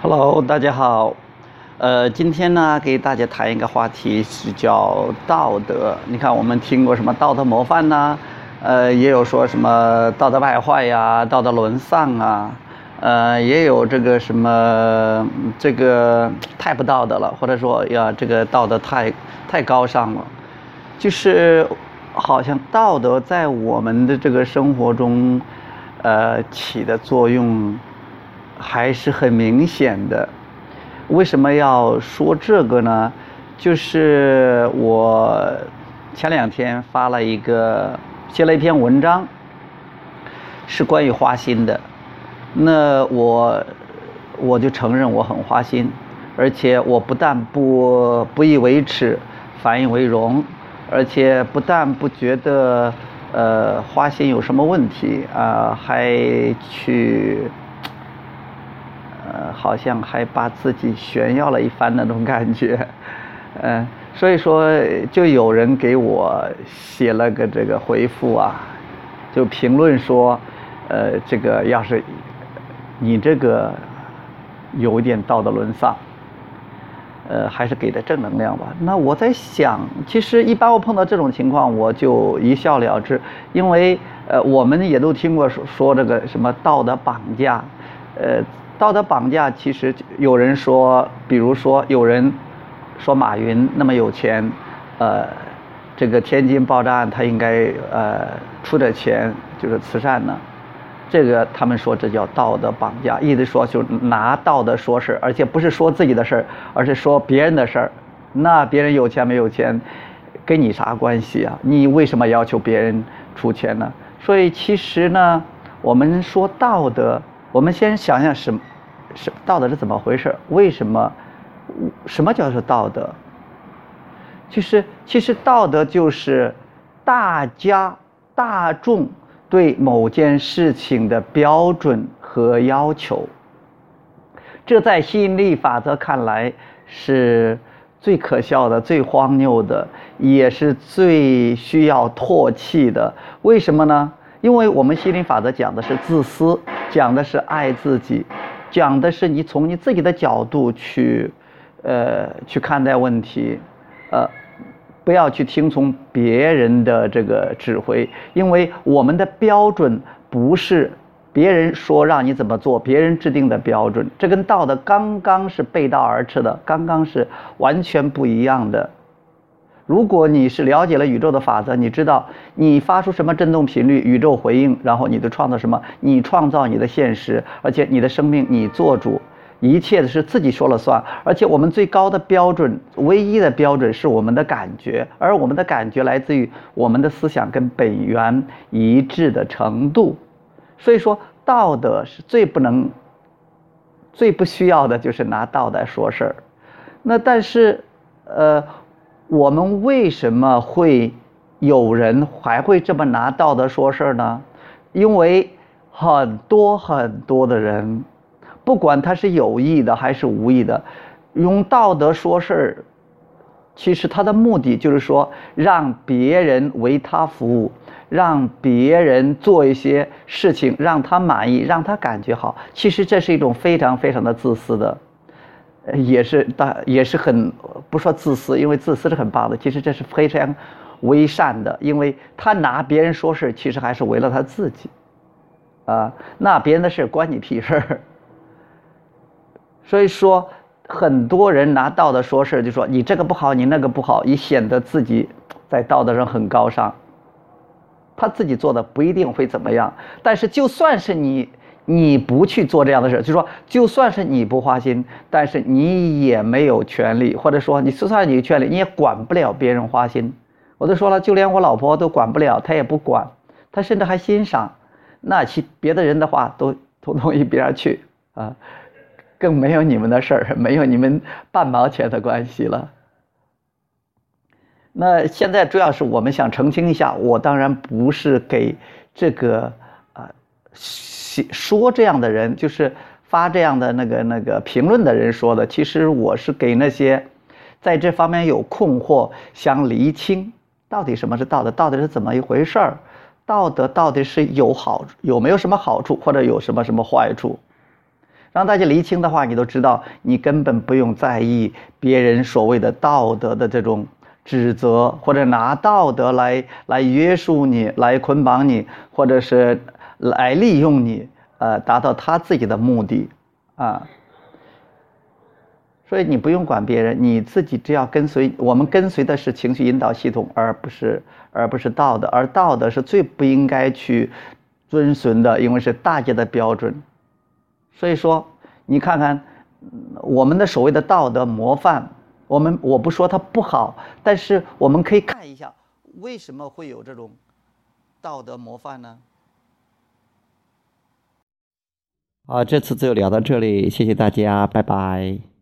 Hello，大家好。呃，今天呢，给大家谈一个话题是叫道德。你看，我们听过什么道德模范呐？呃，也有说什么道德败坏呀、道德沦丧啊。呃，也有这个什么这个太不道德了，或者说呀，这个道德太太高尚了。就是好像道德在我们的这个生活中，呃，起的作用还是很明显的。为什么要说这个呢？就是我前两天发了一个写了一篇文章，是关于花心的。那我我就承认我很花心，而且我不但不不以为耻，反以为荣，而且不但不觉得呃花心有什么问题啊，还去。好像还把自己炫耀了一番那种感觉，嗯，所以说就有人给我写了个这个回复啊，就评论说，呃，这个要是你这个有点道德沦丧，呃，还是给的正能量吧。那我在想，其实一般我碰到这种情况，我就一笑了之，因为呃，我们也都听过说说这个什么道德绑架，呃。道德绑架，其实有人说，比如说有人说马云那么有钱，呃，这个天津爆炸案他应该呃出点钱，就是慈善呢。这个他们说这叫道德绑架，意思说就拿道德说事而且不是说自己的事儿，而是说别人的事儿。那别人有钱没有钱，跟你啥关系啊？你为什么要求别人出钱呢？所以其实呢，我们说道德。我们先想想什，是道德是怎么回事？为什么？什么叫做道德？其实，其实道德就是大家大众对某件事情的标准和要求。这在吸引力法则看来是最可笑的、最荒谬的，也是最需要唾弃的。为什么呢？因为我们心灵法则讲的是自私，讲的是爱自己，讲的是你从你自己的角度去，呃，去看待问题，呃，不要去听从别人的这个指挥，因为我们的标准不是别人说让你怎么做，别人制定的标准，这跟道德刚刚是背道而驰的，刚刚是完全不一样的。如果你是了解了宇宙的法则，你知道你发出什么振动频率，宇宙回应，然后你就创造什么，你创造你的现实，而且你的生命你做主，一切的是自己说了算。而且我们最高的标准，唯一的标准是我们的感觉，而我们的感觉来自于我们的思想跟本源一致的程度。所以说，道德是最不能、最不需要的，就是拿道德说事儿。那但是，呃。我们为什么会有人还会这么拿道德说事儿呢？因为很多很多的人，不管他是有意的还是无意的，用道德说事儿，其实他的目的就是说让别人为他服务，让别人做一些事情让他满意，让他感觉好。其实这是一种非常非常的自私的。也是大，也是很不说自私，因为自私是很棒的。其实这是非常为善的，因为他拿别人说事，其实还是为了他自己，啊，那别人的事关你屁事儿。所以说，很多人拿道德说事，就说你这个不好，你那个不好，以显得自己在道德上很高尚。他自己做的不一定会怎么样，但是就算是你。你不去做这样的事，就说就算是你不花心，但是你也没有权利，或者说你就算你有权利，你也管不了别人花心。我都说了，就连我老婆都管不了，她也不管，她甚至还欣赏。那其别的人的话都统统一边去啊，更没有你们的事儿，没有你们半毛钱的关系了。那现在主要是我们想澄清一下，我当然不是给这个啊。说这样的人就是发这样的那个那个评论的人说的。其实我是给那些在这方面有困惑、想厘清到底什么是道德，到底是怎么一回事儿，道德到底是有好有没有什么好处，或者有什么什么坏处。让大家厘清的话，你都知道，你根本不用在意别人所谓的道德的这种指责，或者拿道德来来约束你，来捆绑你，或者是来利用你，呃，达到他自己的目的，啊。所以你不用管别人，你自己只要跟随。我们跟随的是情绪引导系统，而不是而不是道德。而道德是最不应该去遵循的，因为是大家的标准。所以说，你看看我们的所谓的道德模范，我们我不说它不好，但是我们可以看一下为什么会有这种道德模范呢？啊，这次就聊到这里，谢谢大家，拜拜。